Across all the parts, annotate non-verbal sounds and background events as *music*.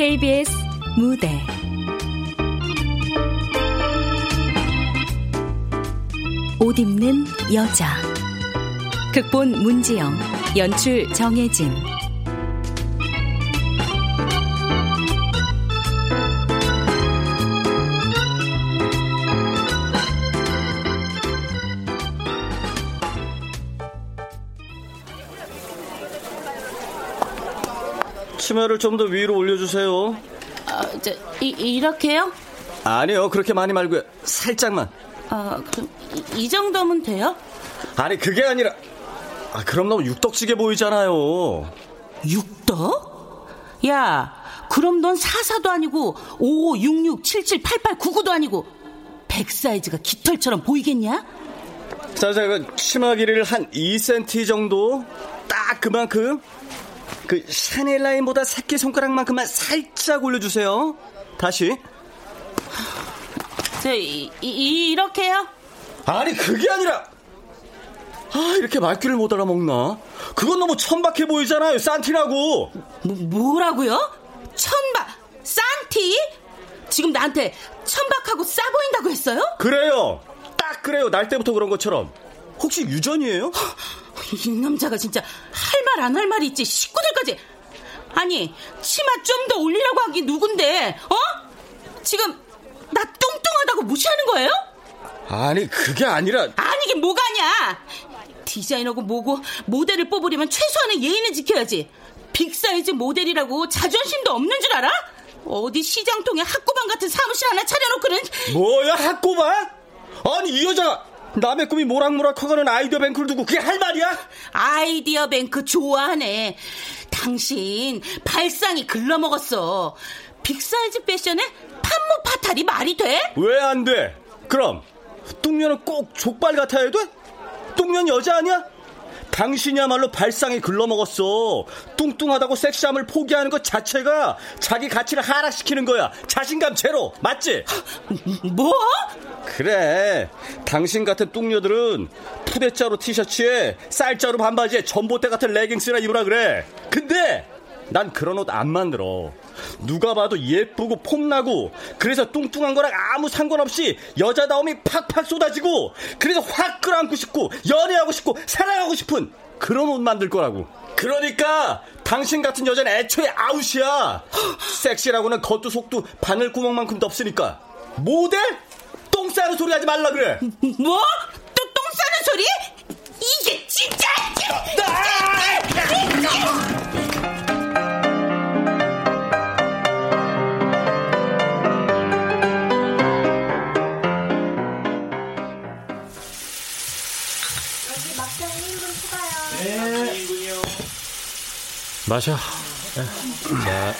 KBS 무대. 옷 입는 여자. 극본 문지영 연출 정혜진 치마를 좀 더 위로 올려주세요. 아, 저, 이, 이렇게요? 아니요, 그렇게 많이 말고요. 살짝만. 아, 그럼 이, 이 정도면 돼요? 아니, 그게 아니라. 아, 그럼 너무 육덕지게 보이잖아요. 육덕? 야, 그럼 넌 사사도 아니고 55, 66, 77, 88, 99도 아니고 100 사이즈가 깃털처럼 보이겠냐? 자, 자, 그 치마 길이를 한 2cm 정도? 딱 그만큼? 그 샤넬 라인보다 새끼 손가락만큼만 살짝 올려주세요. 다시. 저, 이, 이, 이렇게요? 아니, 그게 아니라. 아, 이렇게 말귀를 못 알아먹나? 그건 너무 천박해 보이잖아요, 산티라고. 뭐, 뭐라고요? 천박, 산티? 지금 나한테 천박하고 싸 보인다고 했어요? 그래요. 딱 그래요. 날 때부터 그런 것처럼. 혹시 유전이에요? 이 남자가 진짜 할 말 안 할 말이 있지 식구들까지 아니 치마 좀 더 올리라고 하기 누군데 어? 지금 나 뚱뚱하다고 무시하는 거예요? 아니 그게 아니라 아니게 뭐가 아니야 디자이너고 뭐고 모델을 뽑으려면 최소한의 예의는 지켜야지 빅사이즈 모델이라고 자존심도 없는 줄 알아? 어디 시장통에 하꼬방 같은 사무실 하나 차려놓고는 뭐야 하꼬방? 아니 이 여자 남의 꿈이 모락모락 커가는 아이디어 뱅크를 두고 그게 할 말이야? 아이디어 뱅크 좋아하네. 당신 발상이 글러먹었어. 빅사이즈 패션에 팜므 파탈이 말이 돼? 왜 안 돼? 그럼 뚱녀는 꼭 족발 같아야 돼? 뚱녀는 여자 아니야? 당신이야말로 발상이 글러먹었어. 뚱뚱하다고 섹시함을 포기하는 것 자체가 자기 가치를 하락시키는 거야. 자신감 제로. 맞지? *laughs* 뭐? 그래. 당신 같은 뚱녀들은 푸대자루 티셔츠에 쌀자루 반바지에 전봇대 같은 레깅스나 입으라 그래. 근데 난 그런 옷 안 만들어. 누가 봐도 예쁘고 폼나고 그래서 뚱뚱한 거랑 아무 상관없이 여자다움이 팍팍 쏟아지고 그래서 확 끌어안고 싶고 연애하고 싶고 사랑하고 싶은 그런 옷 만들 거라고. 그러니까 당신 같은 여자는 애초에 아웃이야. 섹시라고는 겉도 속도 바늘구멍만큼도 없으니까. 모델? 똥 싸는 소리 하지 말라 그래. 뭐? 또 똥 싸는 소리? 이게 진짜! 마셔. 자.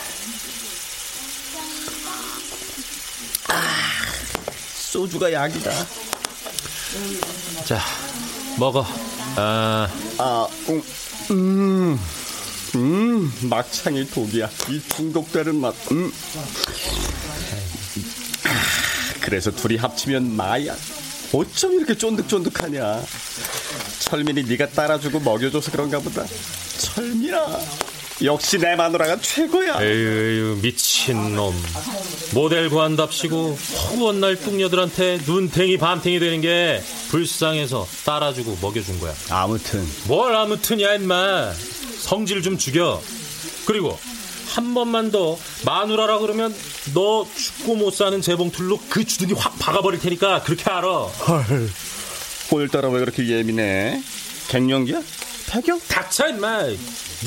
소주가 약이다. 자, 먹어. 아, 아, 음, 음, 음, 막창이 독이야. 이 중독되는 맛. 음. 아, 그래서 둘이 합치면 마야. 어쩜 이렇게 쫀득쫀득하냐. 철민이 네가 따라주고 먹여줘서 그런가 보다. 철민아. 역시 내 마누라가 최고야. 에휴, 미친놈. 모델 구한답시고 허구한 날 뚱녀들한테 눈탱이 밤탱이 되는 게 불쌍해서 따라주고 먹여준 거야. 아무튼. 뭘 아무튼이야 임마. 성질 좀 죽여. 그리고 한 번만 더 마누라라 그러면 너 죽고 못 사는 재봉틀로 그 주둥이 확 박아버릴 테니까 그렇게 알아. 헐. 오늘따라 왜 그렇게 예민해? 갱년기야? 태경? 닥쳐 임마.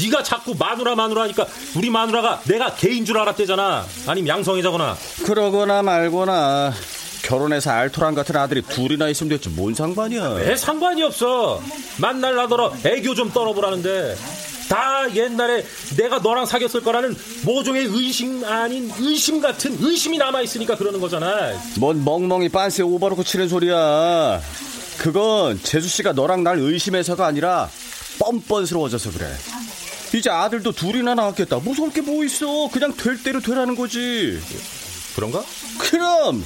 네가 자꾸 마누라 마누라 하니까 우리 마누라가 내가 개인 줄 알았대잖아. 아니면 양성애자거나. 그러거나 말거나 결혼해서 알토란 같은 아들이 둘이나 있으면 됐지 뭔 상관이야. 왜 상관이 없어. 만날 나더러 애교 좀 떨어보라는데. 다 옛날에 내가 너랑 사귀었을 거라는 모종의 의심 아닌 의심 같은 의심이 남아있으니까 그러는 거잖아. 뭔 멍멍이 빤스에 오버로크 치는 소리야. 그건 재수씨가 너랑 날 의심해서가 아니라 뻔뻔스러워져서 그래. 이제 아들도 둘이나 낳았겠다. 무서울 게 뭐 있어. 그냥 될 대로 되라는 거지. 그런가? 그럼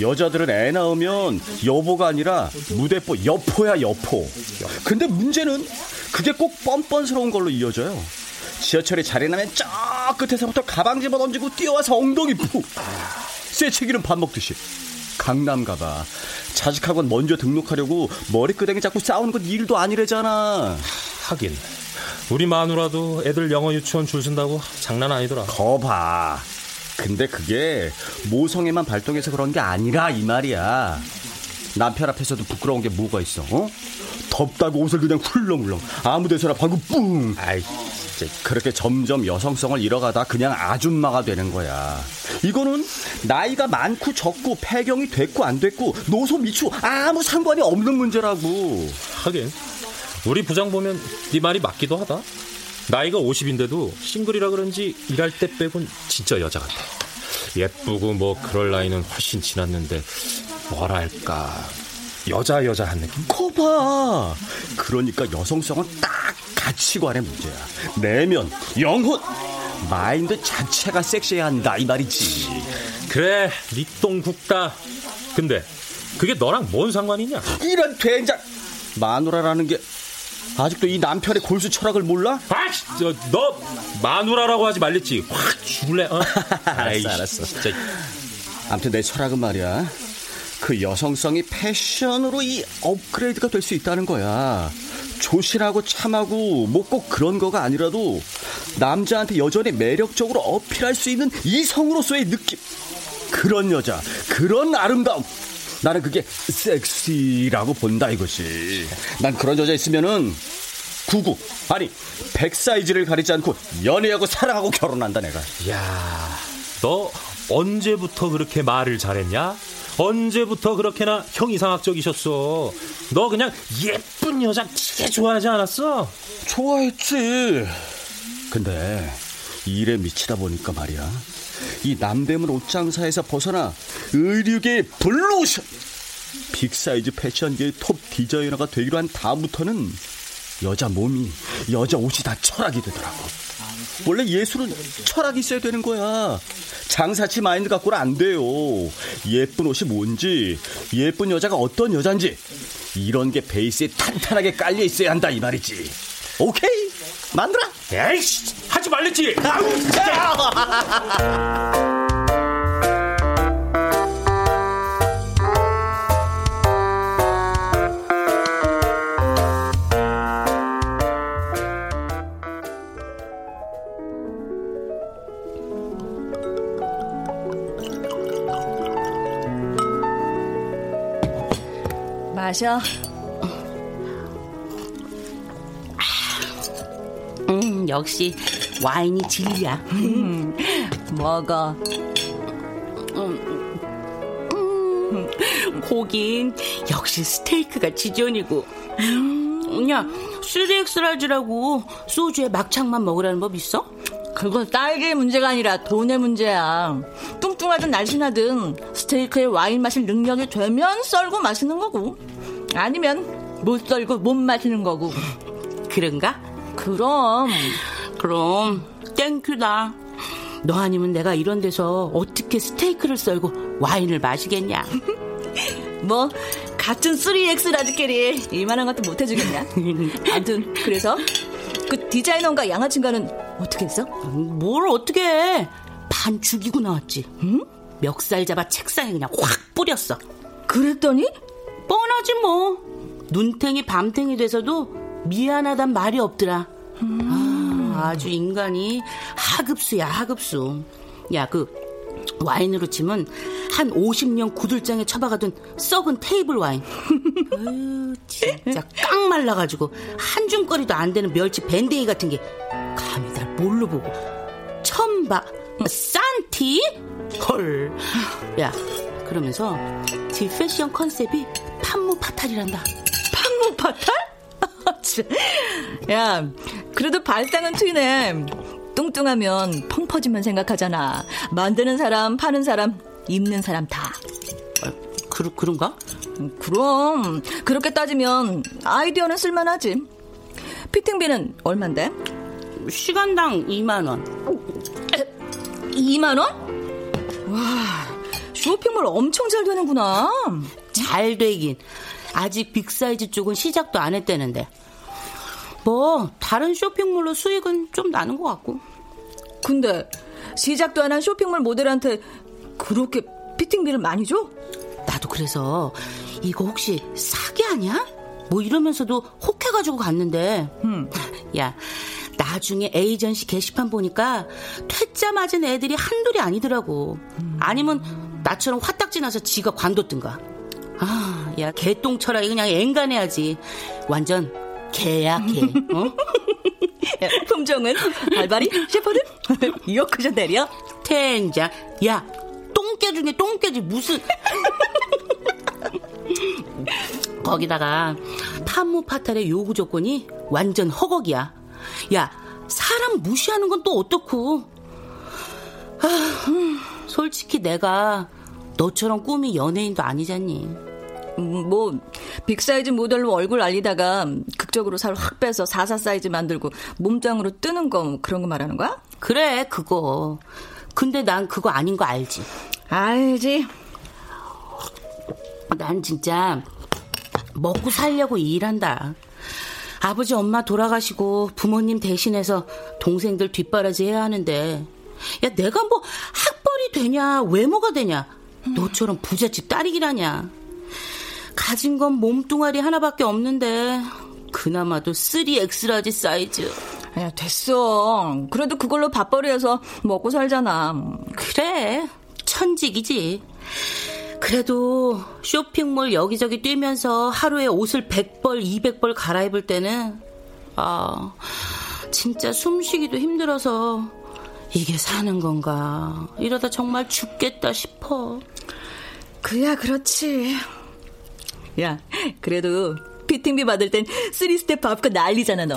여자들은 애 낳으면 여보가 아니라 무대뽀 여포야 여포. 근데 문제는 그게 꼭 뻔뻔스러운 걸로 이어져요. 지하철에 자리 나면 끝에서부터 가방 집어 던지고 뛰어와서 엉덩이 푹. 쇠치기는 밥 먹듯이. 강남 가봐. 자식학원 먼저 등록하려고 머리끄댕이 잡고 싸우는 건 일도 아니래잖아. 하긴. 우리 마누라도 애들 영어 유치원 줄 쓴다고 장난 아니더라. 거봐. 근데 그게 모성애만 발동해서 그런 게 아니라 이 말이야. 남편 앞에서도 부끄러운 게 뭐가 있어? 어? 덥다고 옷을 그냥 훌렁훌렁 아무 데서나 방구 뿡. 아이 진짜 그렇게 점점 여성성을 잃어가다 그냥 아줌마가 되는 거야. 이거는 나이가 많고 적고 폐경이 됐고 안 됐고 노소 미추 아무 상관이 없는 문제라고. 하긴 우리 부장 보면 네 말이 맞기도 하다. 나이가 50인데도 싱글이라 그런지 일할 때 빼곤 진짜 여자 같아. 예쁘고 뭐 그럴 나이는 훨씬 지났는데 뭐랄까 여자 여자한 느낌? 거봐. 그러니까 여성성은 딱 가치관의 문제야. 내면, 영혼, 마인드 자체가 섹시해야 한다 이 말이지. 그래, 니똥 굽다. 근데 그게 너랑 뭔 상관이냐? 이런 된장 마누라라는 게 아직도 이 남편의 골수 철학을 몰라? 아, 저, 너 마누라라고 하지 말랬지. 확 죽을래? 어? *laughs* 알았어, 알았어. 진짜. 아무튼 내 철학은 말이야. 그 여성성이 패션으로 이 업그레이드가 될 수 있다는 거야. 조신하고 참하고 뭐 꼭 그런 거가 아니라도 남자한테 여전히 매력적으로 어필할 수 있는 이성으로서의 느낌. 그런 여자, 그런 아름다움. 나는 그게 섹시라고 본다 이것이. 난 그런 여자 있으면은 구구 아니 백 사이즈를 가리지 않고 연애하고 사랑하고 결혼한다 내가. 야, 너 언제부터 그렇게 말을 잘했냐? 언제부터 그렇게나 형이상학적이셨어? 너 그냥 예쁜 여자 되게 좋아하지 않았어? 좋아했지. 근데 일에 미치다 보니까 말이야. 이 남대문 옷장사에서 벗어나 의류계의 블루오션 빅사이즈 패션계의 톱 디자이너가 되기로 한 다음부터는 여자 몸이 여자 옷이 다 철학이 되더라고. 원래 예술은 철학이 있어야 되는 거야. 장사치 마인드 갖고는 안 돼요. 예쁜 옷이 뭔지, 예쁜 여자가 어떤 여잔지, 이런 게 베이스에 탄탄하게 깔려 있어야 한다, 이 말이지. 오케이? 만들어? 에이씨, 하지 말랬지! 아우, 마셔. 음, 역시 와인이 진리야. 음, *laughs* 먹어. 음, 음, 고긴 역시 스테이크가 지존이고. 음, 야, 3X라지라고 소주에 막창만 먹으라는 법 있어? 그건 딸기의 문제가 아니라 돈의 문제야. 뚱뚱하든 날씬하든 스테이크에 와인 마실 능력이 되면 썰고 마시는 거고. 아니면 못 썰고 못 마시는 거고. 그런가? 그럼. 그럼 thank you다. 너 아니면 내가 이런 데서 어떻게 스테이크를 썰고 와인을 마시겠냐? *laughs* 뭐 같은 3X 라지끼리 이만한 것도 못 해주겠냐? *laughs* 아무튼 그래서 그 디자이너인가 양아친가는 어떻게 했어? 뭘 어떻게 해? 반 죽이고 나왔지. 응? 멱살 잡아 책상에 그냥 확 뿌렸어. 그랬더니? 뻔하지 뭐. 눈탱이 밤탱이 돼서도 미안하단 말이 없더라. 음. 아, 아주 인간이 하급수야 하급수. 야 그 와인으로 치면 한 50년 구들장에 처박아둔 썩은 테이블 와인. 아유, 진짜 깡 말라가지고 한 줌거리도 안 되는 멸치 밴댕이 같은 게 감히 날 뭘로 보고 천바 산티 헐. 야 그러면서 지 패션 컨셉이 판무 파탈이란다. 판무 파탈? *laughs* 야, 그래도 발상은 트이네. 뚱뚱하면 펑퍼짐만 생각하잖아. 만드는 사람, 파는 사람, 입는 사람 다. 아, 그, 그런가? 그럼 그렇게 따지면 아이디어는 쓸만하지. fitting비는 얼만데? 시간당 2만 원. 2만 원? 와, 쇼핑몰 엄청 잘 되는구나. 잘 되긴. 아직 빅사이즈 쪽은 시작도 안 했다는데. 뭐 다른 쇼핑몰로 수익은 좀 나는 것 같고. 근데 시작도 안 한 쇼핑몰 모델한테 그렇게 피팅비를 많이 줘? 나도 그래서 이거 혹시 사기 아니야? 뭐 이러면서도 혹해가지고 갔는데 음. 야 나중에 에이전시 게시판 보니까 퇴짜 맞은 애들이 한둘이 아니더라고 음. 아니면 나처럼 화딱지 나서 지가 관뒀든가 아, 야 개똥 철학이 그냥 앵간해야지 완전 개약해 어? *laughs* 품종은 발바리 셰퍼드 요크셔 내려 텐자 야 똥개 중에 똥개지 무슨 *laughs* 거기다가 판무 파탈의 요구 조건이 완전 허걱이야. 야, 사람 무시하는 건 또 어떻고? 아, 솔직히 내가 너처럼 꿈이 연예인도 아니잖니. 음, 뭐 빅사이즈 모델로 얼굴 알리다가 극적으로 살 확 빼서 44 사이즈 만들고 몸짱으로 뜨는 거뭐 그런 거 말하는 거야? 그래 그거. 근데 난 그거 아닌 거 알지? 알지. 난 진짜 먹고 살려고 일한다. 아버지 엄마 돌아가시고 부모님 대신해서 동생들 뒷바라지 해야 하는데 야 내가 뭐 학벌이 되냐 외모가 되냐 너처럼 부잣집 딸이기를 하냐 가진 건 몸뚱아리 하나밖에 없는데 그나마도 3X large 사이즈 야 됐어 그래도 그걸로 밥벌이해서 먹고 살잖아 그래 천직이지 그래도 쇼핑몰 여기저기 뛰면서 하루에 옷을 100벌, 200벌 갈아입을 때는 아, 진짜 숨 쉬기도 힘들어서 이게 사는 건가? 이러다 정말 죽겠다 싶어. 그야 그렇지. 야, 그래도 fitting비 받을 땐 three step 밟고 난리잖아, 너.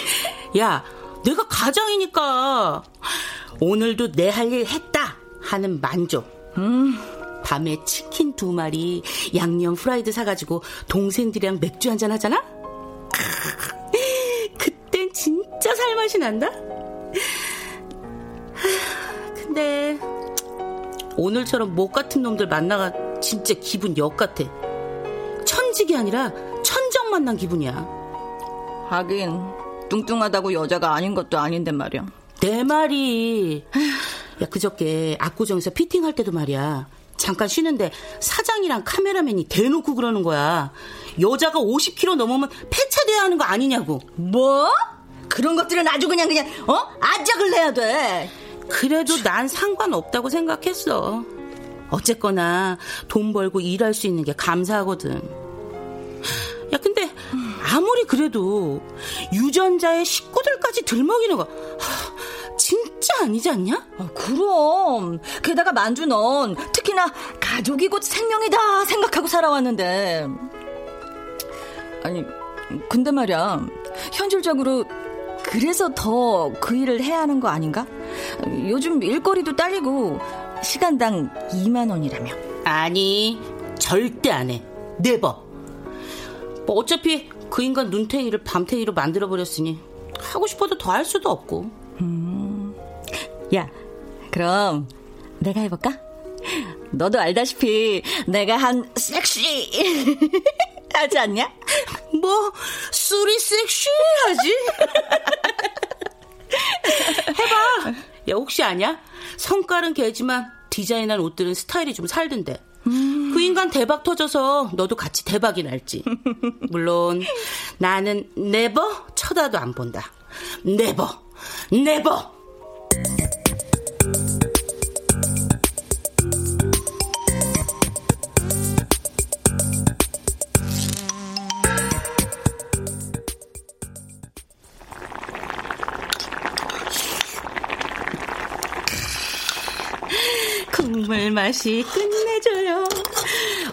*laughs* 야, 내가 가장이니까 오늘도 내 할 일 했다 하는 만족. 음. 밤에 치킨 두 마리, 양념 프라이드 사가지고 동생들이랑 맥주 한잔 하잖아? *laughs* 그땐 진짜 살맛이 난다? 근데 오늘처럼 목 같은 놈들 만나가 진짜 기분 역 같아. 천직이 아니라 천정 만난 기분이야. 하긴 뚱뚱하다고 여자가 아닌 것도 아닌데 말이야. 내 말이 야 그저께 압구정에서 피팅할 때도 말이야. 잠깐 쉬는데 사장이랑 카메라맨이 대놓고 그러는 거야. 여자가 50kg 넘으면 폐차돼야 하는 거 아니냐고. 뭐? 그런 것들은 아주 그냥 그냥 어? 아작을 내야 돼. 그래도 난 상관없다고 생각했어. 어쨌거나 돈 벌고 일할 수 있는 게 감사하거든. 야 근데 아무리 그래도 유전자의 식구들까지 들먹이는 거 진짜 아니지 않냐? 아, 그럼. 게다가 만주 넌 특히나 가족이 곧 생명이다 생각하고 살아왔는데. 아니, 근데 말이야. 현실적으로 그래서 더 그 일을 해야 하는 거 아닌가? 요즘 일거리도 딸리고 시간당 2만 원이라며. 아니, 절대 안 해. 네버. 뭐 어차피 그 인간 눈탱이를 밤탱이로 만들어버렸으니 하고 싶어도 더 할 수도 없고. 음. 야, 그럼 내가 해볼까? 너도 알다시피 내가 한 섹시 *laughs* 하지 않냐? 뭐 술이 섹시하지? *laughs* 해봐. 야 혹시 아냐? 성깔은 개지만 디자인한 옷들은 스타일이 좀 살던데. 음. 그 인간 대박 터져서 너도 같이 대박이 날지. 물론 나는 never 쳐다도 안 본다. never, never. 맛이 끝내줘요.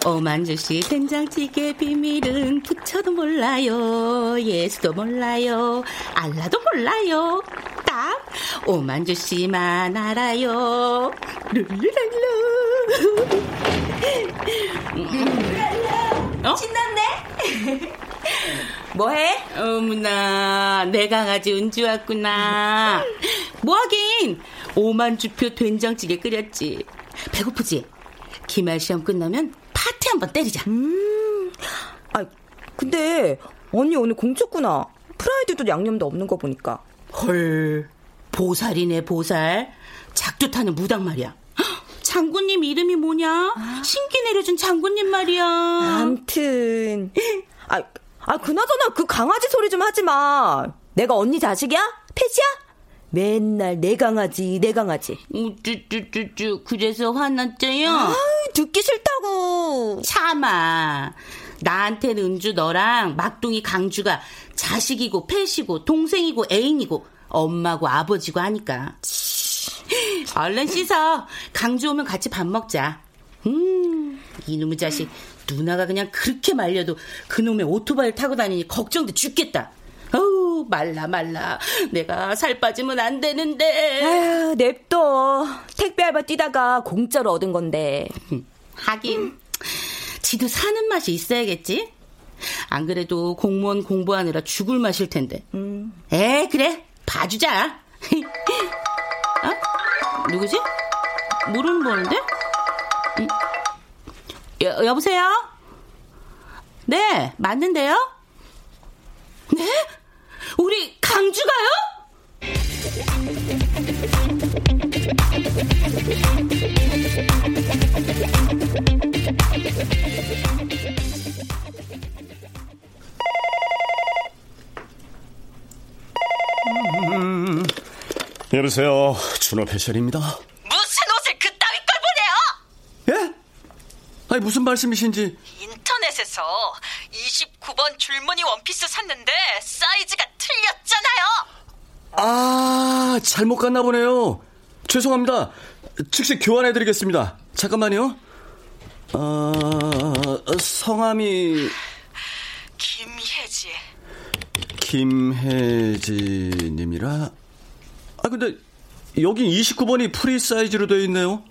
오만주씨 된장찌개 비밀은 부처도 몰라요. 예수도 몰라요. 알라도 몰라요. 딱 오만주씨만 알아요. 룰루랄루. 어? 신났네? *laughs* 뭐해? 어머나, 내 강아지 은주 왔구나. 뭐하긴, 오만 주표 된장찌개 끓였지. 배고프지? 기말 시험 끝나면 파티 한번 때리자. 음. 아, 근데 언니 오늘 공쳤구나. 프라이드도 양념도 없는 거 보니까. 헐. 보살이네 보살. 작두 타는 무당 말이야. 장군님 이름이 뭐냐? 아. 신기 내려준 장군님 말이야. 암튼. 아, 아, 그나저나 그 강아지 소리 좀 하지 마. 내가 언니 자식이야? 패지야? 맨날 내 강아지, 내 강아지. 우쭈쭈쭈쭈, 그래서 화났죠요? 아 듣기 싫다고. 참아. 나한테는 은주 너랑 막둥이 강주가 자식이고 패시고 동생이고 애인이고 엄마고 아버지고 하니까. 얼른 씻어. 강주 오면 같이 밥 먹자. 음, 이놈의 자식. 누나가 그냥 그렇게 말려도 그놈의 오토바이를 타고 다니니 걱정돼 죽겠다. 말라, 말라. 내가 살 빠지면 안 되는데. 아휴, 냅둬. 택배 알바 뛰다가 공짜로 얻은 건데. 하긴. 지도 사는 맛이 있어야겠지? 안 그래도 공무원 공부하느라 죽을 맛일 텐데. 음. 에, 그래. 봐주자. *laughs* 어? 누구지? 모르는 번인데? 음. 여, 여보세요? 네, 맞는데요? 네? 우리 강주가요? 음, 여보세요, 준호 패션입니다. 무슨 옷을 그따위 걸 보내요? 예? 아니 무슨 말씀이신지 인터넷에서 29번 줄무늬 원피스 샀는데 사이즈가 틀렸잖아요. 아, 잘못 갔나 보네요. 죄송합니다. 즉시 교환해드리겠습니다. 잠깐만요. 어, 성함이 김혜지. 김혜지님이라. 아 근데 여긴 29번이 프리 사이즈로 되어 있네요.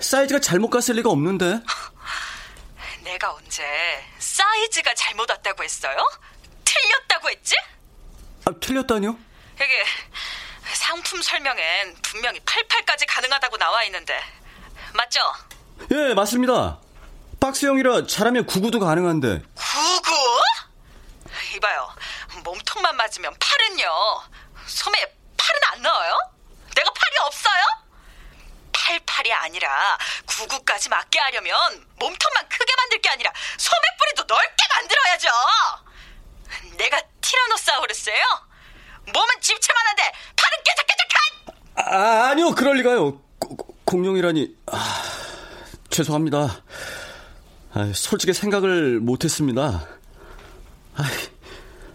사이즈가 잘못 갔을 리가 없는데. 내가 언제 사이즈가 잘못 왔다고 했어요? 틀렸다고 했지? 아, 틀렸다니요? 여기 상품 설명엔 분명히 88까지 가능하다고 나와 있는데 맞죠? 예, 맞습니다. 박스형이라 잘하면 99도 가능한데. 99? 이봐요. 몸통만 맞으면 팔은요. 소매 팔은 안 넣어요? 내가 팔이 없어요? 88이 아니라 99까지 맞게 하려면 몸통만 크게 만들 게 아니라 소매뿌리도 넓게 만들어야죠. 내가 티라노사우루스예요? 몸은 집채만 한데 팔은 깨작깨작한! 아, 아니요, 그럴 리가요. 고, 공룡이라니. 아, 죄송합니다. 아, 솔직히 생각을 못했습니다. 아,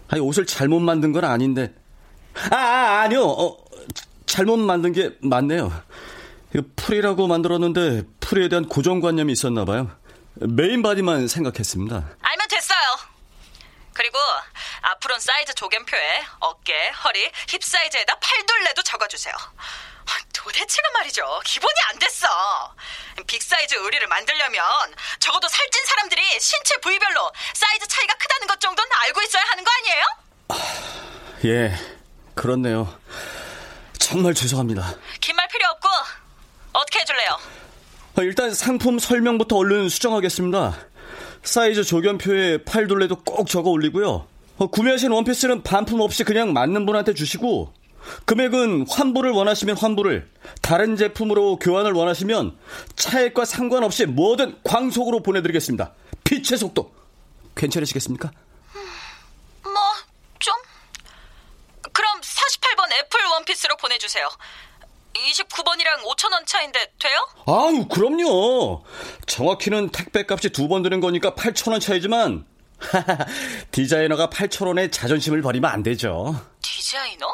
아니, 옷을 잘못 만든 건 아닌데. 아, 아 아니요. 어, 잘못 만든 게 맞네요. 이거 free라고 만들었는데 free에 대한 고정관념이 있었나 봐요. main body만 생각했습니다. 알면 됐어요. 그리고 앞으로는 사이즈 조견표에 어깨, 허리, 힙 사이즈에다 팔둘레도 적어주세요. 도대체가 말이죠. 기본이 안 됐어. big 사이즈 의류를 만들려면 적어도 살찐 사람들이 신체 부위별로 사이즈 차이가 크다는 것 정도는 알고 있어야 하는 거 아니에요? 아, 예, 그렇네요. 정말 죄송합니다. 긴 말 필요 없고 어떻게 해줄래요? 아, 일단 상품 설명부터 얼른 수정하겠습니다. 사이즈 조견표에 팔둘레도 꼭 적어 올리고요. 어, 구매하신 원피스는 반품 없이 그냥 맞는 분한테 주시고 금액은 환불을 원하시면 환불을 다른 제품으로 교환을 원하시면 차액과 상관없이 뭐든 광속으로 보내드리겠습니다. 빛의 속도 괜찮으시겠습니까? 뭐 좀? 그럼 48번 애플 원피스로 보내주세요. 29번이랑 5천 원 차인데 돼요? 아유 그럼요. 정확히는 택배값이 두 번 드는 거니까 8천 원 차이지만 *laughs* 디자이너가 8천원에 자존심을 버리면 안 되죠. 디자이너?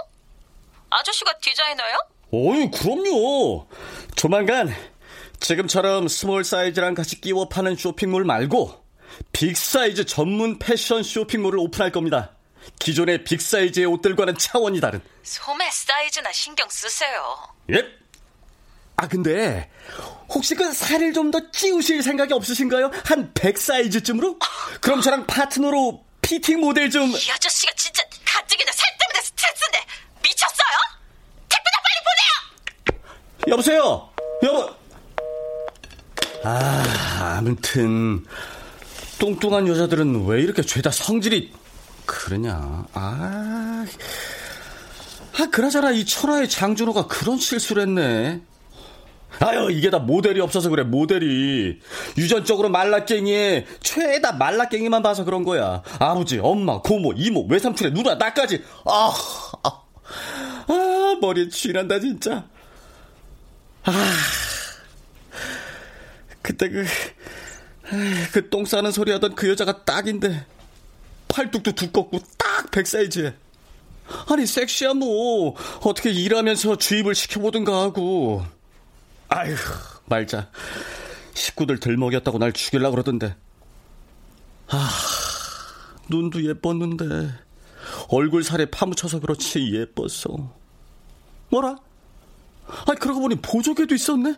아저씨가 디자이너예요? 어이, 그럼요. 조만간 지금처럼 small 사이즈랑 같이 끼워 파는 쇼핑몰 말고 big 사이즈 전문 패션 쇼핑몰을 오픈할 겁니다. 기존의 big 사이즈의 옷들과는 차원이 다른. 소매 사이즈나 신경 쓰세요. 예? 아, 근데 혹시 그 살을 좀 더 찌우실 생각이 없으신가요? 한 100 사이즈쯤으로? 그럼 저랑 파트너로 피팅 모델 좀. 이 아저씨가 진짜 가뜩이나 살 때문에 스트레스인데 미쳤어요? 택배나 빨리 보내요! 여보세요? 여보. 아, 아무튼 뚱뚱한 여자들은 왜 이렇게 죄다 성질이 그러냐? 아, 아, 그나저나 이 천하의 장준호가 그런 실수를 했네. 아유, 이게 다 모델이 없어서 그래, 모델이. 유전적으로 말라깽이에 최다 말라깽이만 봐서 그런 거야. 아버지, 엄마, 고모, 이모, 외삼촌의 누나, 나까지. 아, 아, 아 머리 쥐난다, 진짜. 아, 그때 그, 그 똥 싸는 소리 하던 그 여자가 딱인데, 팔뚝도 두껍고 딱 백사이즈에. 아니, 섹시야, 뭐. 어떻게 일하면서 주입을 시켜보든가 하고. 아휴, 말자. 식구들 들먹였다고 날 죽일라 그러던데. 아, 눈도 예뻤는데. 얼굴 살에 파묻혀서 그렇지 예뻤어. 뭐라? 아니, 그러고 보니 보조개도 있었네?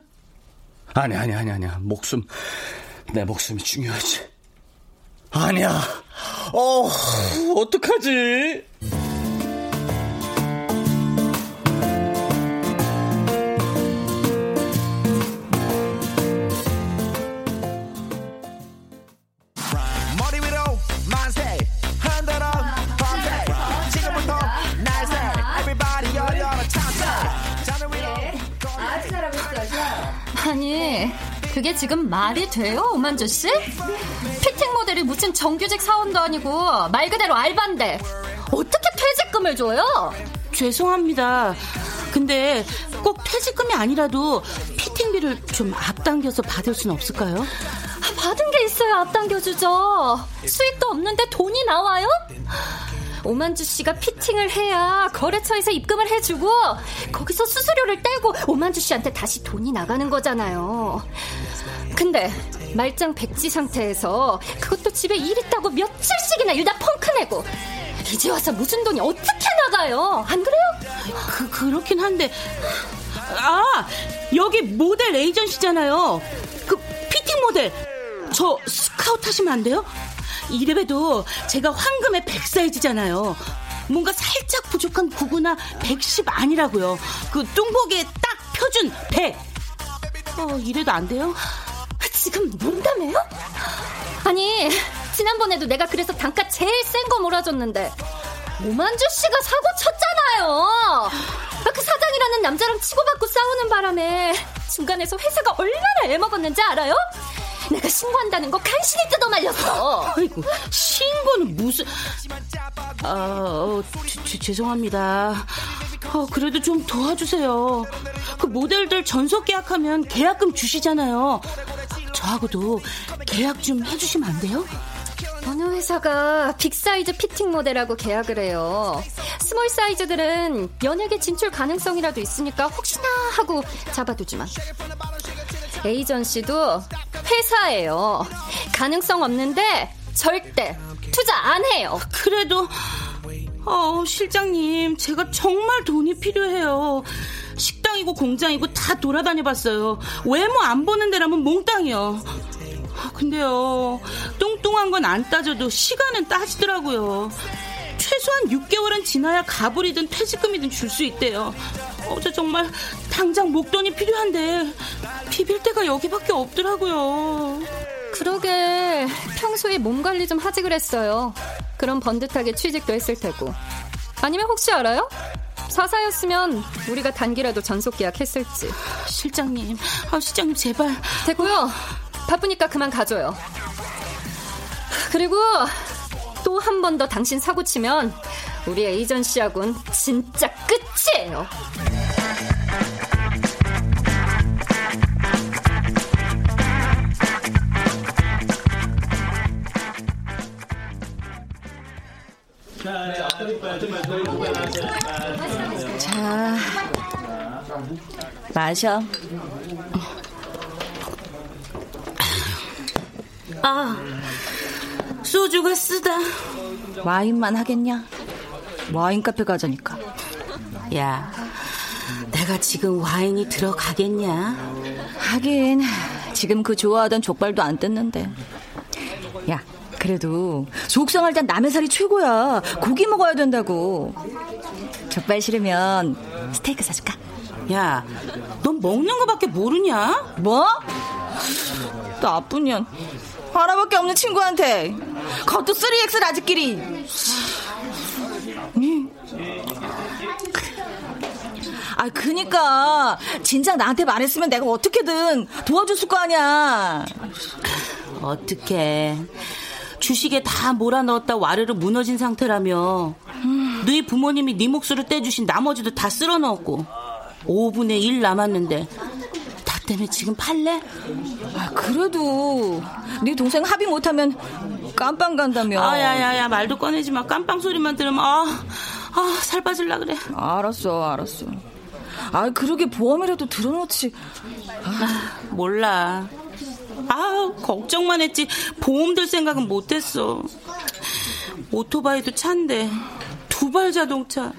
아니, 아니, 아니, 아니야. 목숨, 내 목숨이 중요하지. 아니야. 어, 어떡하지? 그게 지금 말이 돼요, 오만주 씨? 피팅 모델이 무슨 정규직 사원도 아니고 말 그대로 알바인데 어떻게 퇴직금을 줘요? 죄송합니다. 근데 꼭 퇴직금이 아니라도 피팅비를 좀 앞당겨서 받을 순 없을까요? 받은 게 있어야 앞당겨주죠. 수익도 없는데 돈이 나와요? 오만주 씨가 피팅을 해야 거래처에서 입금을 해주고 거기서 수수료를 떼고 오만주 씨한테 다시 돈이 나가는 거잖아요. 근데 말짱 백지 상태에서 그것도 집에 일 있다고 며칠씩이나 일다 펑크 내고 이제 와서 무슨 돈이 어떻게 나가요? 안 그래요? 그 그렇긴 한데 아 여기 모델 에이전시잖아요. 그 피팅 모델 저 스카우트 하시면 안 돼요? 이래봬도 제가 황금의 100 사이즈잖아요. 뭔가 살짝 부족한 99나 110 아니라고요. 그 뚱보기에 딱 표준 100. 어, 이래도 안 돼요? 지금 농담해요? 아니, 지난번에도 내가 그래서 단가 제일 센 거 몰아줬는데 오만주 씨가 사고 쳤잖아요. 아, 그 사장이라는 남자랑 치고받고 싸우는 바람에 중간에서 회사가 얼마나 애먹었는지 알아요? 내가 신고한다는 거 간신히 뜯어말렸어. 아이고, 신고는 무슨... 아, 어, 지, 죄송합니다. 어, 그래도 좀 도와주세요. 그 모델들 전속 계약하면 계약금 주시잖아요. 저하고도 계약 좀 해주시면 안 돼요? 어느 회사가 big 사이즈 fitting 모델하고 계약을 해요. small 사이즈들은 연예계 진출 가능성이라도 있으니까 혹시나 하고 잡아두지만. 에이전시도 회사예요. 가능성 없는데 절대 투자 안 해요. 그래도 어, 실장님, 제가 정말 돈이 필요해요. 식당이고 공장이고 다 돌아다녀 봤어요. 외모 안 보는 데라면 몽땅이요. 아, 근데요, 뚱뚱한 건 안 따져도 시간은 따지더라고요. 최소한 6개월은 지나야 가불이든 퇴직금이든 줄 수 있대요. 어제 정말 당장 목돈이 필요한데 비빌 데가 여기밖에 없더라고요. 그러게 평소에 몸 관리 좀 하지 그랬어요. 그럼 번듯하게 취직도 했을 테고. 아니면 혹시 알아요? 사사였으면 우리가 단기라도 전속 계약했을지. 실장님, 아 실장님 제발. 됐고요. 바쁘니까 그만 가줘요. 그리고 또 한 번 더 당신 사고 치면 우리 에이전시하고는 진짜 끝이에요. 자, 마셔. 아, 소주가 쓰다. 와인만 하겠냐? 와인 카페 가자니까. 야, 내가 지금 와인이 들어가겠냐? 하긴 지금 그 좋아하던 족발도 안 뜯는데. 야, 그래도 속상할 땐 남의 살이 최고야. 고기 먹어야 된다고. 족발 싫으면 스테이크 사줄까? 야, 넌 먹는 거밖에 모르냐? 뭐? 나쁜 년. 하나밖에 없는 친구한테 겉도 3X 라지끼리 아, 그니까. 진작 나한테 말했으면 내가 어떻게든 도와줬을 거 아니야. 어떻게. 주식에 다 몰아넣었다 와르르 무너진 상태라며. 너희 부모님이 네 몫으로 떼주신 나머지도 다 쓸어 넣었고. 5분의 1 남았는데. 다 때문에 지금 팔래? 아, 그래도 네 동생 합의 못하면 깜빵 간다며. 아야야야 말도 꺼내지 마. 깜빵 소리만 들으면 아, 아, 살 빠질라 그래. 알았어, 알았어. 아, 그러게 보험이라도 들어놓지. 아, 몰라. 아, 걱정만 했지. 보험 들 생각은 못 했어. 오토바이도 차인데 두발 자동차.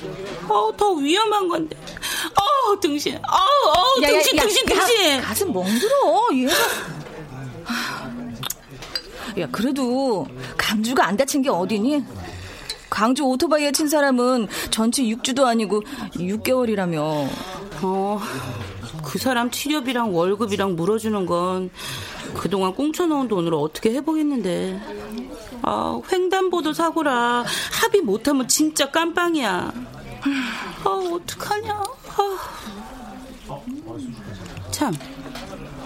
어, 더 위험한 건데. 어, 등신. 어, 어, 야, 등신, 야, 등신, 야, 등신. 가슴 멍들어. 얘가. 야, 그래도 강주가 안 다친 게 어디니? 광주 오토바이에 친 사람은 전체 6주도 아니고 6개월이라며. 어, 그 사람 치료비랑 월급이랑 물어주는 건 그동안 꽁쳐놓은 돈으로 어떻게 해보겠는데. 아, 횡단보도 사고라. 합의 못하면 진짜 깜빵이야. 아, 어떡하냐. 아. 참,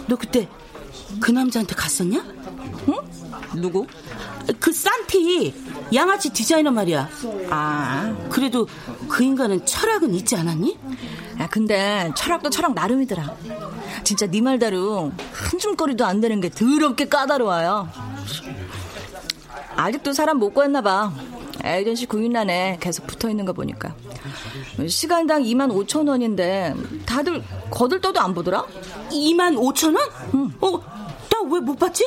너 그때 그 남자한테 갔었냐? 응? 누구? 그 산티 양아치 디자이너 말이야. 아, 그래도 그 인간은 철학은 있지 않았니? 야, 근데 철학도 철학 나름이더라. 진짜 네 말대로 한 줌거리도 안 되는 게 더럽게 까다로워요. 아직도 사람 못 구했나 봐. 에이전시 구인란에 계속 붙어 있는 거 보니까. 시간당 2만 5천 원인데 다들 거들떠도 안 보더라? 2만 5천 원? 응. 어, 나 왜 못 봤지?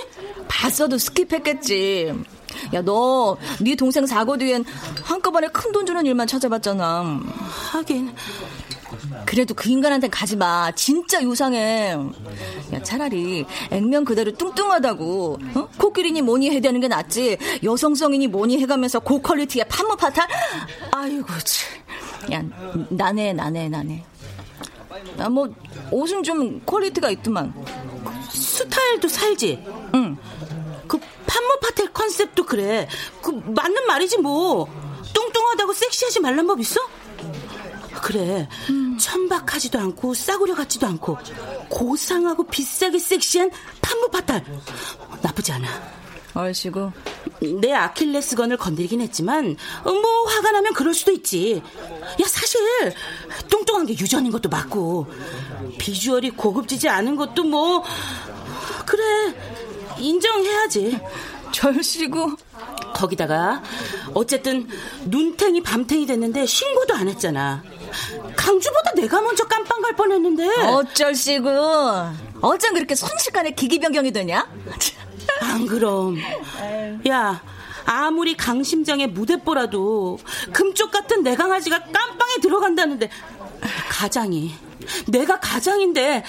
봤어도 skip했겠지. 야, 너, 네 동생 사고 뒤엔 한꺼번에 큰 돈 주는 일만 찾아봤잖아. 하긴. 그래도 그 인간한테 가지 마. 진짜 요상해. 야, 차라리 액면 그대로 뚱뚱하다고, 어? 코끼리니 뭐니 해대는 게 낫지. 여성성이니 뭐니 해가면서 고quality의 femme fatale? 아이고, 참. 야, 나네, 나네, 나네. 아, 뭐, 옷은 좀 quality가 있더만. 스타일도 살지? 응. 그 femme fatale concept도 그래. 그 맞는 말이지 뭐. 뚱뚱하다고 섹시하지 말란 법 있어? 그래. 음. 천박하지도 않고 싸구려 같지도 않고 고상하고 비싸게 섹시한 판무 파탈. 나쁘지 않아. 얼씨구. 내 아킬레스건을 건드리긴 했지만 뭐 화가 나면 그럴 수도 있지. 야 사실 뚱뚱한 게 유전인 것도 맞고 비주얼이 고급지지 않은 것도 뭐 그래 인정해야지. 절시고 거기다가 어쨌든 눈탱이 밤탱이 됐는데 신고도 안 했잖아. 강주보다 내가 먼저 깜빵 갈 뻔했는데. 어쩔시고. 어쩜 그렇게 순식간에 기기 변경이 되냐? 안 그럼. 야, 아무리 강심장의 무대뽀라도 금쪽 같은 내 강아지가 깜빵에 들어간다는데 가장이 내가 가장인데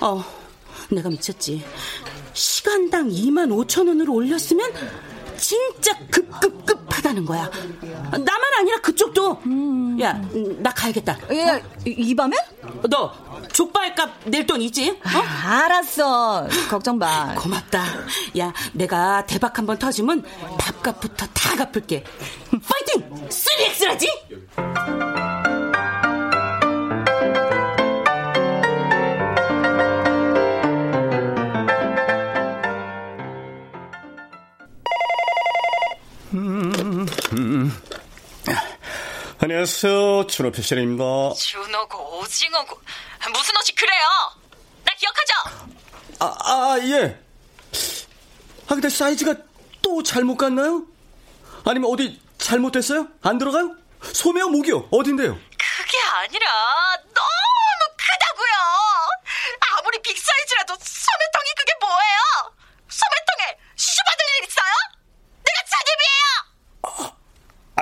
어 내가 미쳤지. 시간당 2만 5천 원으로 올렸으면 진짜 급급급 하다는 거야. 나만 아니라 그쪽도. 음. 야, 나 가야겠다. 야, 어? 이 밤에? 너 족발값 낼 돈 있지? 어? 아, 알았어. 걱정 마. *laughs* 고맙다. 야, 내가 대박 한번 터지면 밥값부터 다 갚을게. *laughs* 파이팅! 3X라지? 안녕하세요. 준호 패션입니다. 준호고 오징어고 무슨 옷이 그래요? 나 기억하죠? 아, 아 예. 아 근데 사이즈가 또 잘못 갔나요? 아니면 어디 잘못됐어요? 안 들어가요? 소매와 목이요. 어딘데요? 그게 아니라 너무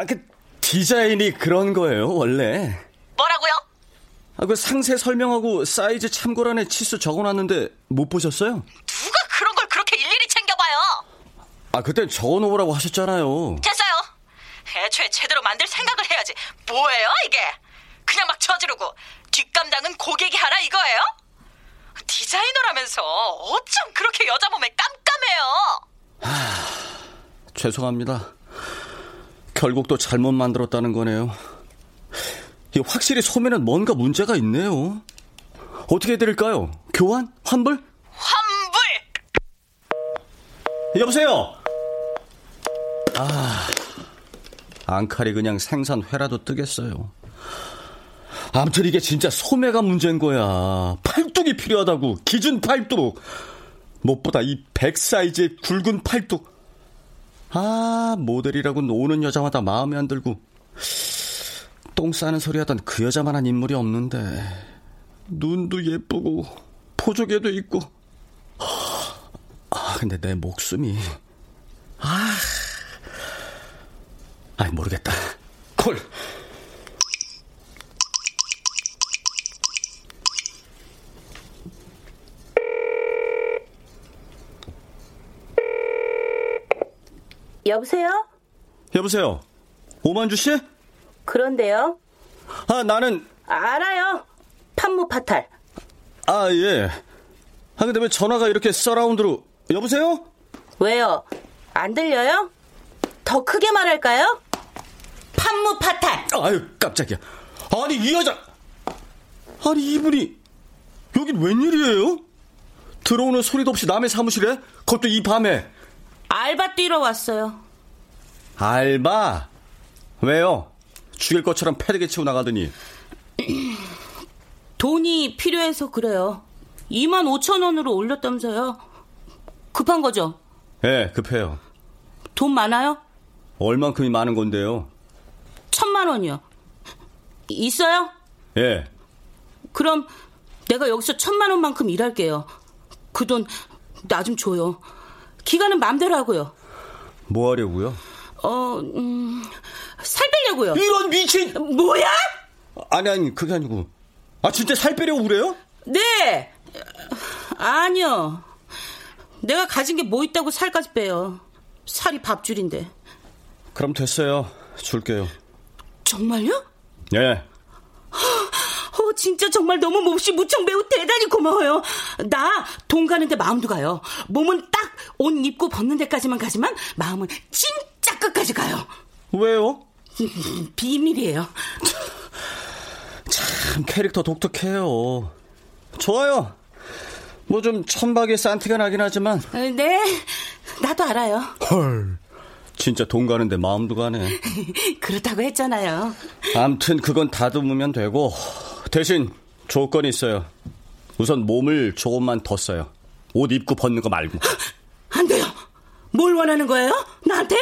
아, 아, 그 디자인이 그런 거예요, 원래. 뭐라고요? 아, 그 상세 설명하고 사이즈 참고란에 치수 적어놨는데 못 보셨어요? 누가 그런 걸 그렇게 일일이 챙겨봐요? 아, 그때 적어놓으라고 하셨잖아요. 됐어요. 애초에 제대로 만들 생각을 해야지. 뭐예요, 이게? 그냥 막 저지르고 뒷감당은 고객이 하라 이거예요? 디자이너라면서 어쩜 그렇게 여자 몸에 깜깜해요? 하, 죄송합니다. 결국 또 잘못 만들었다는 거네요. 확실히 소매는 뭔가 문제가 있네요. 어떻게 해드릴까요? 교환? 환불? 환불! 여보세요? 아, 앙칼이 그냥 생선회라도 뜨겠어요. 아무튼 이게 진짜 소매가 문제인 거야. 팔뚝이 필요하다고. 기준 팔뚝. 무엇보다 이 백 사이즈의 굵은 팔뚝. 아, 모델이라고 노는 여자마다 마음에 안 들고. 똥 싸는 소리 하던 그 여자만한 인물이 없는데. 눈도 예쁘고, 포조개도 있고. 아, 근데 내 목숨이. 아. 아이, 모르겠다. 콜! 여보세요? 여보세요. 오만주 씨? 그런데요? 아, 나는 알아요. 판무 파탈. 아, 예. 아, 근데 왜 전화가 이렇게 서라운드로 여보세요? 왜요? 안 들려요? 더 크게 말할까요? 판무 파탈. 아유, 깜짝이야. 아니, 이 여자. 아니, 이분이 여긴 웬일이에요? 들어오는 소리도 없이 남의 사무실에? 그것도 이 밤에. 알바 뛰러 왔어요. 알바? 왜요? 죽일 것처럼 패대기 치고 나가더니. *clears throat* 돈이 필요해서 그래요. 2만 5천 원으로 올렸다면서요. 급한 거죠? 예, 급해요. 돈 많아요? 얼만큼이 많은 건데요? 천만 원이요. 있어요? 예. 그럼 내가 여기서 천만 원만큼 일할게요. 그 돈 나 좀 줘요. 기간은 맘대로 하고요. 뭐 하려고요? 어, 음, 살 빼려고요. 이런 미친! 뭐야? 아니, 아니, 그게 아니고. 아, 진짜 살 빼려고 그래요? 네! 아니요. 내가 가진 게 뭐 있다고 살까지 빼요. 살이 밥줄인데. 그럼 됐어요. 줄게요. 정말요? 예. 어, 진짜 정말 너무 몹시 무척 매우 대단히 고마워요. 나 돈 가는데 마음도 가요. 몸은 딱 옷 입고 벗는 데까지만 가지만 마음은 진짜 끝까지 가요. 왜요? 비밀이에요. 참 캐릭터 독특해요. 좋아요. 뭐 좀 천박의 산티가 나긴 하지만. 네, 나도 알아요. 헐. 진짜 돈 가는데 마음도 가네. *laughs* 그렇다고 했잖아요. 암튼 그건 다듬으면 되고 대신 조건이 있어요. 우선 몸을 조금만 더 써요. 옷 입고 벗는 거 말고. *laughs* 안 돼요. 뭘 원하는 거예요? 나한테?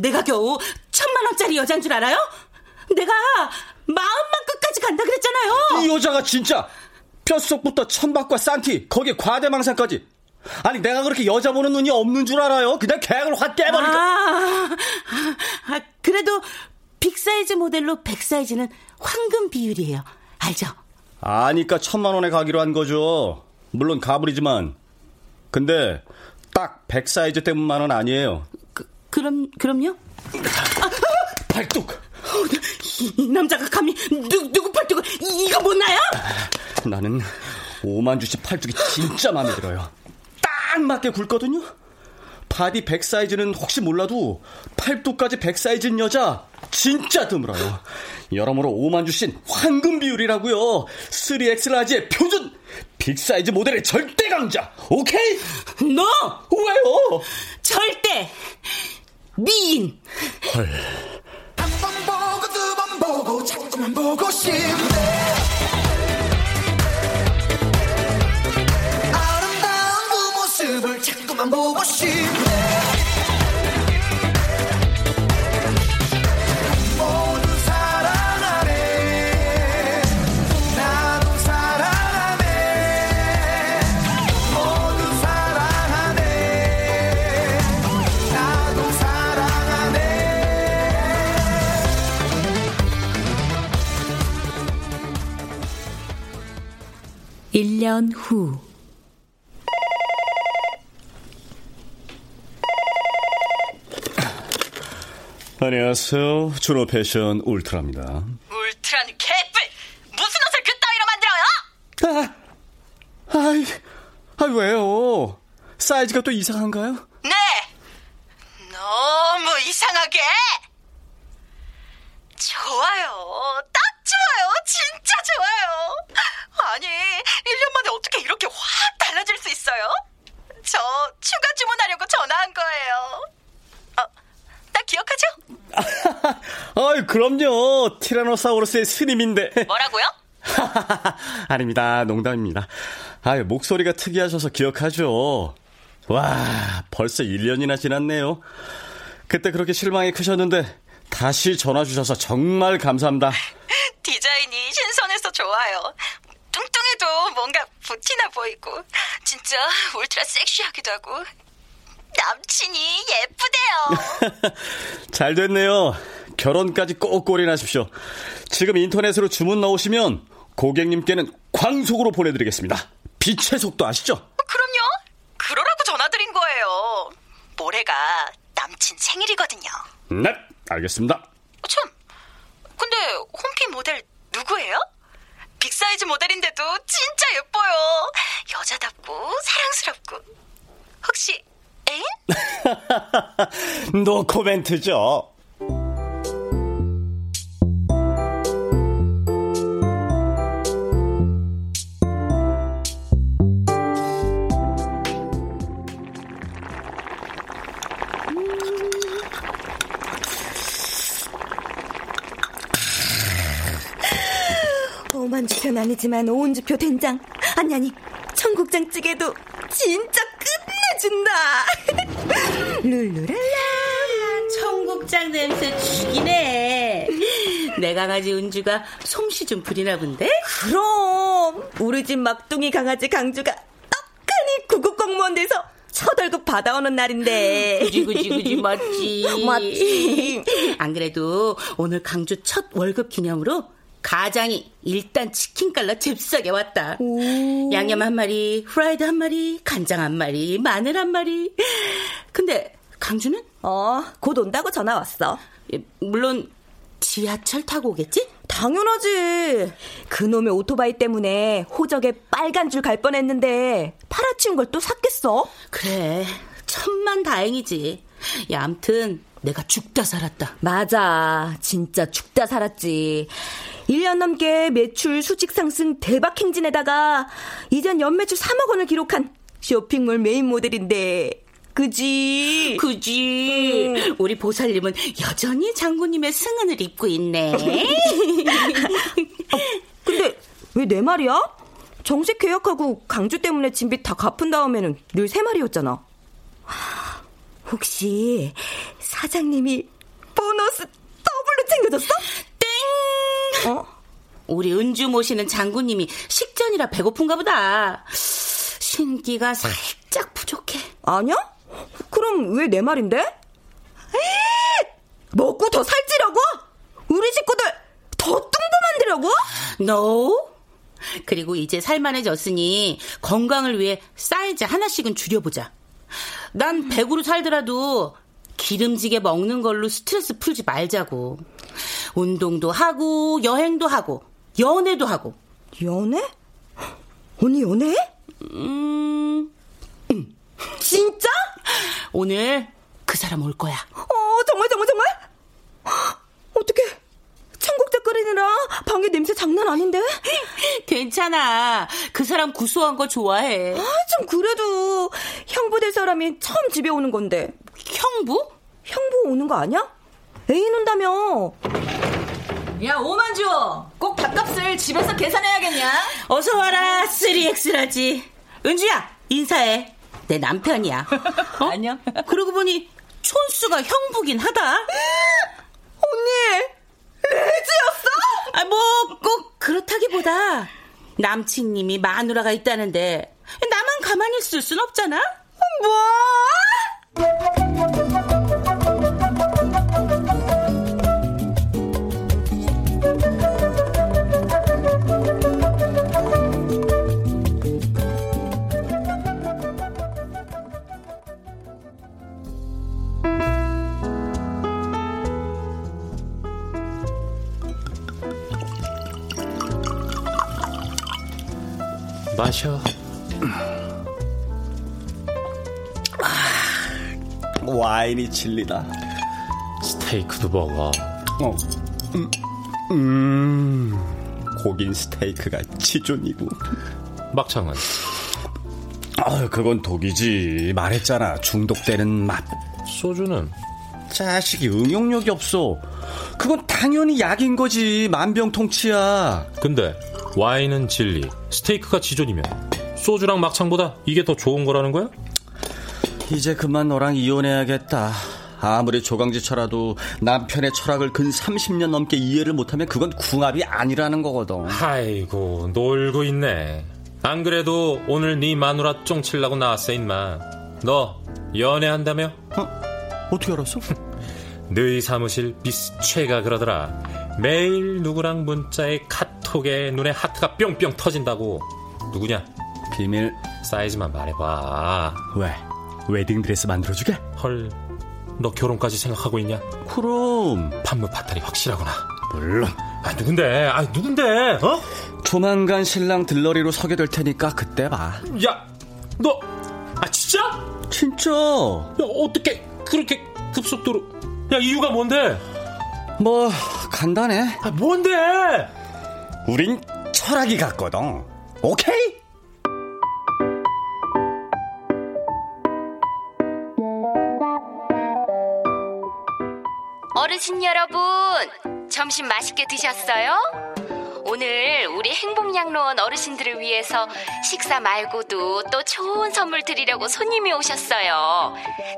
내가 겨우 천만 원짜리 여잔 줄 알아요? 내가 마음만 끝까지 간다 그랬잖아요. 이 여자가 진짜 뼛속부터 천박과 싼티 거기에 과대망상까지. 아니 내가 그렇게 여자 보는 눈이 없는 줄 알아요? 그냥 계약을 확 깨버리고. 아, 아, 그래도 big 사이즈 모델로 백사이즈는 황금 비율이에요. 알죠? 아니까 천만 원에 가기로 한 거죠. 물론 가불이지만. 근데 딱 백 사이즈 때문만은 아니에요. 그, 그럼 그럼요? 팔뚝. 어, 이, 이 남자가 감히 누, 누구 팔뚝을 이, 이거 못 놔요? 나는 오만주 씨 팔뚝이 진짜 마음에 들어요. 딱 맞게 굵거든요. body 백 사이즈는 혹시 몰라도 팔뚝까지 백 사이즈인 여자 진짜 드물어요. 여러모로 오만주 씨는 황금 비율이라고요. 3X 라지의 표준 big 사이즈 모델의 절대 강자. 오케이? 너 왜요? 절대 미인. 헐. 한 번 보고 두 번 보고 자꾸만 보고 싶네 자꾸만 보고 싶네. 사 안녕하세요. 준호 패션 울트라입니다. 울트라는 개뿔! 무슨 옷을 그따위로 만들어요? 아, 아이, 아 왜요? 사이즈가 또 이상한가요? 네! 너무 이상하게! 좋아요. 딱 좋아요. 진짜 좋아요. 아니, 1년 만에 어떻게 이렇게 확 달라질 수 있어요? 저 추가 주문하려고 전화한 거예요. 어, *laughs* 그럼요. 티라노사우루스의 스님인데. *laughs* 뭐라고요? *laughs* 아닙니다. 농담입니다. 아유, 목소리가 특이하셔서 기억하죠. 와, 벌써 1년이나 지났네요. 그때 그렇게 실망이 크셨는데 다시 전화 주셔서 정말 감사합니다. 디자인이 신선해서 좋아요. 뚱뚱해도 뭔가 부티나 보이고 진짜 울트라 섹시하기도 하고 남친이 예쁘대요. *laughs* 잘 됐네요. 결혼까지 꼭 골인하십시오. 지금 인터넷으로 주문 넣으시면 고객님께는 광속으로 보내드리겠습니다. 빛의 속도 아시죠? 그럼요. 그러라고 전화드린 거예요. 모레가 남친 생일이거든요. 네, 알겠습니다. 어, 참, 근데 홈피 모델 누구예요? big 사이즈 모델인데도 진짜 예뻐요. 여자답고 사랑스럽고. 혹시? *laughs* 노 코멘트죠. 오만주표는 아니지만 오은주표 된장 아니 아니 청국장찌개도 진짜 끝내준다 *laughs* 룰루랄라 청국장 냄새 죽이네. 내 강아지 은주가 솜씨 좀 부리나 본데? 그럼 우리 집 막둥이 강아지 강주가 떡하니 구급 공무원 돼서 첫 월급 받아오는 날인데 그지 그지 그지 맞지. *laughs* 맞지 안 그래도 오늘 강주 첫 월급 기념으로 가장이 일단 치킨 깔라 잽싸게 왔다. 양념 한 마리, 프라이드 한 마리, 간장 한 마리, 마늘 한 마리. 근데 강주는? 어, 곧 온다고 전화 왔어. 예, 물론 지하철 타고 오겠지? 당연하지. 그놈의 오토바이 때문에 호적에 빨간 줄 갈 뻔했는데 팔아치운 걸 또 샀겠어? 그래, 천만 다행이지. 야, 암튼 내가 죽다 살았다. 맞아. 진짜 죽다 살았지. 1년 넘게 매출 수직 상승 대박 행진에다가 이젠 연매출 3억 원을 기록한 쇼핑몰 메인 모델인데 그지? 그지. 음. 우리 보살님은 여전히 장군님의 승은을 입고 있네. 어, *laughs* 근데 왜 내 말이야? 정식 계약하고 강주 때문에 진 빚 다 갚은 다음에는 늘 세 마리였잖아. 혹시 사장님이 보너스 더블로 챙겨줬어? 땡! 어? 우리 은주 모시는 장군님이 식전이라 배고픈가 보다. 신기가 살짝 부족해. 아니야? 그럼 왜 내 말인데? 에이, 먹고 더 살찌려고? 우리 식구들 더 뚱보 만들려고? No. 그리고 이제 살만해졌으니 건강을 위해 사이즈 하나씩은 줄여보자. 난 100으로 살더라도 기름지게 먹는 걸로 스트레스 풀지 말자고. 운동도 하고, 여행도 하고, 연애도 하고. 연애? 언니 연애? 음, 음. 진짜? 오늘 그 사람 올 거야. 어, 정말, 정말, 정말? 어떻게 청국장 끓이느라 방에 냄새 장난 아닌데? *laughs* 괜찮아. 그 사람 구수한 거 좋아해. 아, 좀 그래도 형부 될 사람이 처음 집에 오는 건데. 형부? 형부 오는 거 아니야? 애인 온다며. 야, 오만주! 꼭 밥값을 집에서 계산해야겠냐? 어서 와라, 3X라지. 은주야, 인사해. 내 남편이야. 어? *laughs* 아니야. 그러고 보니 촌수가 형부긴 하다. *gasps* 언니, 레즈였어? 아, 뭐, 꼭 그렇다기보다 남친님이 마누라가 있다는데 나만 가만히 있을 순 없잖아? 뭐? 마셔. 와인이 진리다. 스테이크도 먹어. 어. 음, 음, 고긴 스테이크가 치존이고. 막창은? 아, 그건 독이지. 말했잖아. 중독되는 맛. 소주는? 자식이 응용력이 없어. 그건 당연히 약인 거지. 만병통치야. 근데 와인은 진리, 스테이크가 지존이면 소주랑 막창보다 이게 더 좋은 거라는 거야? 이제 그만 너랑 이혼해야겠다. 아무리 조강지처라도 남편의 철학을 근 30년 넘게 이해를 못하면 그건 궁합이 아니라는 거거든. 아이고 놀고 있네. 안 그래도 오늘 네 마누라 쫑칠라고 나왔어 임마. 너 연애한다며? 어? 어떻게 알았어? 너희 *laughs* 사무실 미스 최가 그러더라. 매일 누구랑 문자에 카톡에 눈에 하트가 뿅뿅 터진다고. 누구냐? 비밀. 사이즈만 말해봐. 왜? 웨딩드레스 만들어주게? 헐, 너 결혼까지 생각하고 있냐? 그럼. femme fatale이 확실하구나. 물론. 아, 누군데? 아, 누군데? 어? 조만간 신랑 들러리로 서게 될 테니까 그때 봐. 야, 너, 아, 진짜? 진짜. 야, 어떻게 그렇게 급속도로. 야, 이유가 뭔데? 뭐, 간단해. 아, 뭔데? 우린 철학이 같거든. 오케이? 어르신 여러분, 점심 맛있게 드셨어요? 오늘 우리 행복양로원 어르신들을 위해서 식사 말고도 또 좋은 선물 드리려고 손님이 오셨어요.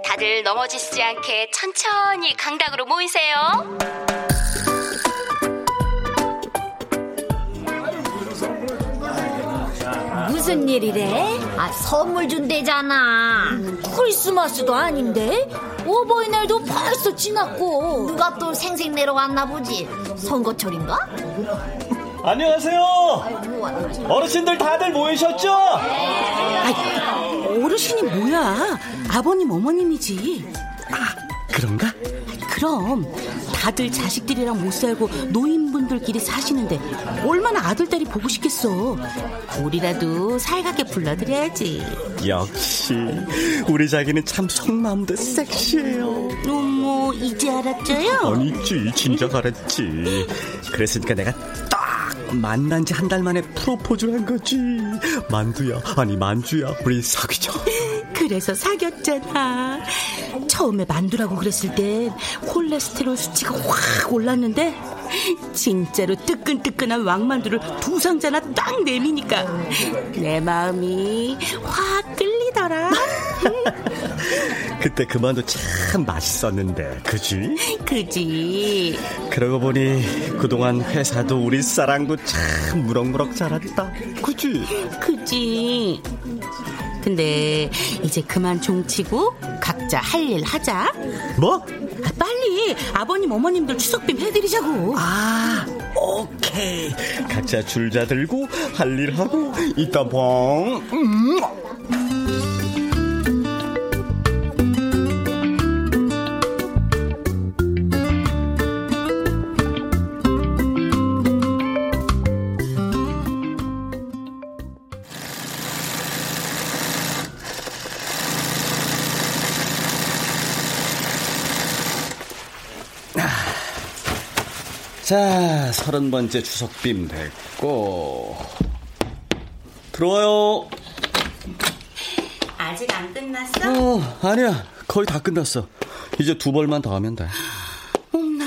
다들 넘어지지 않게 천천히 강당으로 모이세요. 무슨 일이래? 아, 선물 준대잖아. 크리스마스도 아닌데? 어버이날도 벌써 지났고. 누가 또 생색내러 왔나 보지? 선거철인가? 안녕하세요. 어르신들 다들 모이셨죠? 아이, 어르신이 뭐야? 아버님, 어머님이지. 아, 그런가? 그럼 다들 자식들이랑 못 살고 노인 분들끼리 사시는데 얼마나 아들 딸이 보고 싶겠어. 우리라도 살갑게 불러드려야지. 역시 우리 자기는 참 속마음도 섹시해요. 어머 이제 알았죠요? 아니지 진작 알았지. 그랬으니까 내가 딱 만난 지 한 달 만에 프로포즈를 한 거지. 만두야 아니 만주야 우리 사귀자. *laughs* 그래서 사귀었잖아. 처음에 만두라고 그랬을 땐 콜레스테롤 수치가 확 올랐는데 진짜로 뜨끈뜨끈한 왕만두를 두 상자나 딱 내미니까 내 마음이 확 끌리더라. *laughs* 그때 그 만두 참 맛있었는데 그지? 그지. 그러고 보니 그동안 회사도 우리 사랑도 참 무럭무럭 자랐다. 그지? 그지. 근데 이제 그만 종치고 각자 할 일 하자. 뭐? 아, 빨리 아버님 어머님들 추석빔 해드리자고. 아 오케이. 각자 줄자 들고 할 일 하고 이따 봉. 음. 자, 서른 번째 추석빔 됐고. 들어와요. 아직 안 끝났어? 어, 아니야. 거의 다 끝났어. 이제 두 벌만 더 하면 돼. 엄나,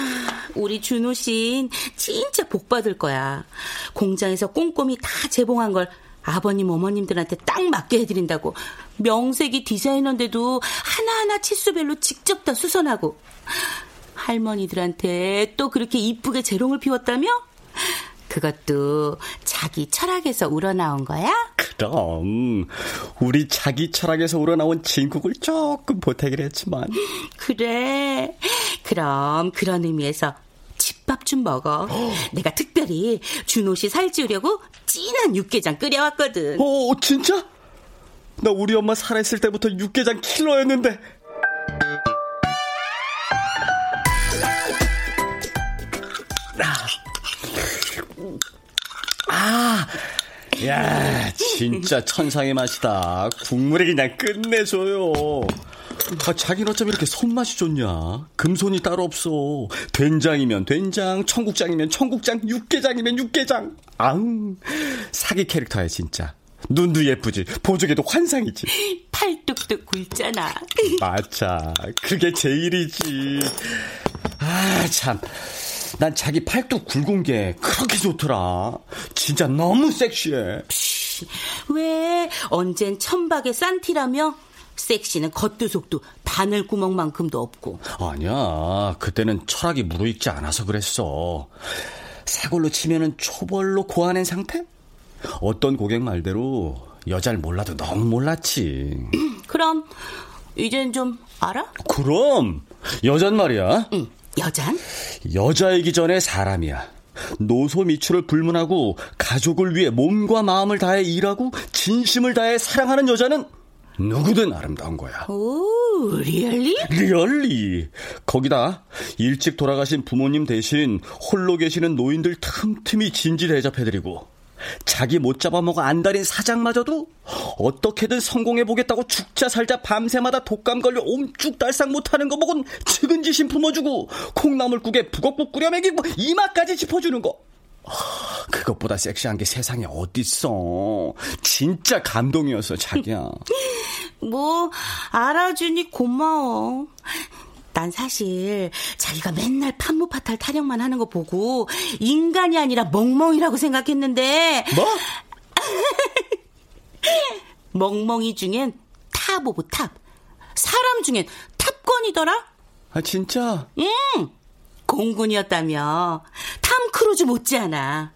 우리 준호 씨 진짜 복 받을 거야. 공장에서 꼼꼼히 다 재봉한 걸 아버님, 어머님들한테 딱 맞게 해드린다고. 명색이 디자이너인데도 하나하나 치수별로 직접 다 수선하고. 할머니들한테 또 그렇게 이쁘게 재롱을 피웠다며? 그것도 자기 철학에서 우러나온 거야? 그럼 우리 자기 철학에서 우러나온 진국을 조금 보태긴 했지만 그래 그럼 그런 의미에서 집밥 좀 먹어 *gasps* 내가 특별히 준호 씨 살찌우려고 진한 육개장 끓여왔거든 어 진짜? 나 우리 엄마 살아있을 때부터 육개장 킬러였는데 아, 야, 진짜 천상의 맛이다. 국물이 그냥 끝내줘요. 아, 자기는 어쩜 이렇게 손맛이 좋냐? 금손이 따로 없어. 된장이면 된장, 청국장이면 청국장, 육개장이면 육개장. 아우, 사기 캐릭터야, 진짜. 눈도 예쁘지. 보조개도 환상이지. 팔뚝도 굵잖아. 맞아. 그게 제일이지. 아, 참. 난 자기 팔뚝 굵은 게 그렇게 좋더라. 진짜 너무 섹시해. 왜 언젠 천박의 산티라며? 섹시는 겉도 속도 바늘 구멍만큼도 없고. 아니야. 그때는 철학이 무르익지 않아서 그랬어. 사골로 치면은 초벌로 고아낸 상태? 어떤 고객 말대로 여자를 몰라도 너무 몰랐지. *clears throat* 그럼 이젠 좀 알아? 그럼 여잔 말이야. 응. 여잔? 여자이기 전에 사람이야. 노소 미추를 불문하고 가족을 위해 몸과 마음을 다해 일하고 진심을 다해 사랑하는 여자는 누구든 아름다운 거야. 오, really? Really. 거기다 일찍 돌아가신 부모님 대신 홀로 계시는 노인들 틈틈이 진지 대접해드리고 자기 못 잡아먹어 안달인 사장마저도 어떻게든 성공해보겠다고 죽자 살자 밤새마다 독감 걸려 옴쭉달싹 못하는 거 보곤 측은지심 품어주고 콩나물국에 북엇국 끓여 먹이 고 이마까지 짚어주는 거. 그것보다 섹시한 게 세상에 어딨어. 진짜 감동이었어 자기야. *laughs* 뭐 알아주니 고마워 난 사실 자기가 맨날 판무파탈 타령만 하는 거 보고 인간이 아니라 멍멍이라고 생각했는데. 뭐? *laughs* 멍멍이 중엔 top of top 사람 중엔 Top Gun이더라? 아 진짜? 응. 공군이었다며. 탐 크루즈 못지않아.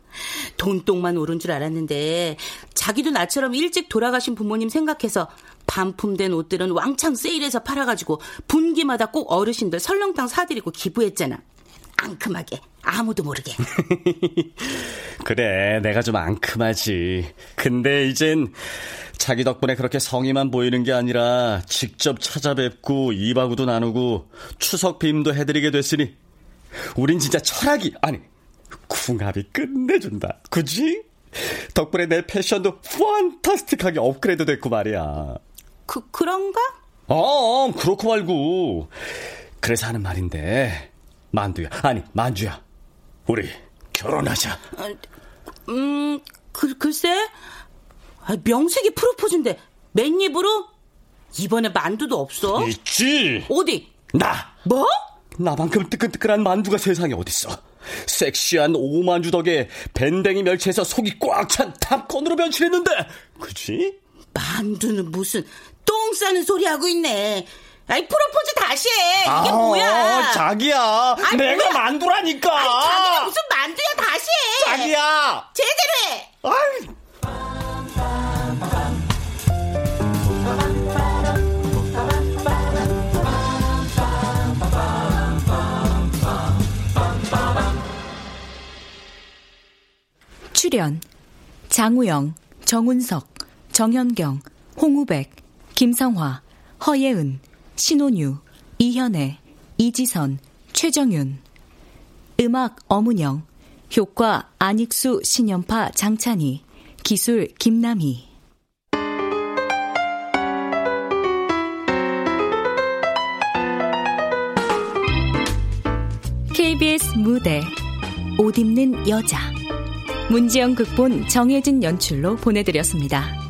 돈독만 오른 줄 알았는데 자기도 나처럼 일찍 돌아가신 부모님 생각해서 반품된 옷들은 왕창 세일해서 팔아가지고 분기마다 꼭 어르신들 설렁탕 사드리고 기부했잖아. 앙큼하게 아무도 모르게. *laughs* 그래 내가 좀 앙큼하지. 근데 이젠 자기 덕분에 그렇게 성의만 보이는 게 아니라 직접 찾아뵙고 이바구도 나누고 추석 빔도 해드리게 됐으니 우린 진짜 철학이 아니 궁합이 끝내준다. 그지? 덕분에 내 패션도 판타스틱하게 업그레이드 됐고 말이야. 그, 그런가? 어, 그렇고 말고. 그래서 하는 말인데, 만두야, 아니, 만주야. 우리 결혼하자. 음, 그, 글쎄. 아, 명색이 프로포즈인데, 맨입으로? 이번에 만두도 없어? 있지. 어디? 나. 뭐? 나만큼 뜨끈뜨끈한 만두가 세상에 어딨어. 섹시한 오만주 덕에 밴댕이 멸치에서 속이 꽉 찬 탑건으로 변신했는데, 그치? 만두는 무슨 똥 싸는 소리 하고 있네. 아이 프로포즈 다시 해. 이게 아, 뭐야? 자기야. 아이, 내가 뭐야? 만두라니까. 아니, 자기가 무슨 만두야 다시 해. 자기야. 제대로 해. 아이. 출연 장우영, 정운석, 정현경, 홍우백, 김성화, 허예은, 신혼유, 이현애, 이지선, 최정윤. 음악 어문영 효과 안익수, 신연파, 장찬희 기술 김남희. KBS 무대 옷 입는 여자. 문지영 극본 정혜진 연출로 보내드렸습니다.